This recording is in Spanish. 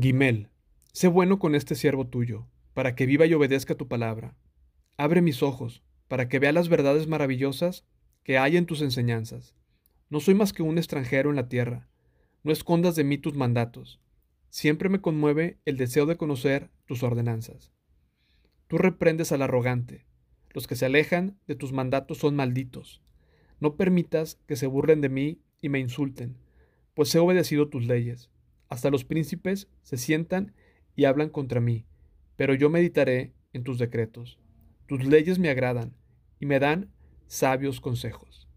Gimel, sé bueno con este siervo tuyo, para que viva y obedezca tu palabra. Abre mis ojos, para que vea las verdades maravillosas que hay en tus enseñanzas. No soy más que un extranjero en la tierra. No escondas de mí tus mandatos. Siempre me conmueve el deseo de conocer tus ordenanzas. Tú reprendes al arrogante. Los que se alejan de tus mandatos son malditos. No permitas que se burlen de mí y me insulten, pues he obedecido tus leyes. Hasta los príncipes se sientan y hablan contra mí, pero yo meditaré en tus decretos. Tus leyes me agradan y me dan sabios consejos.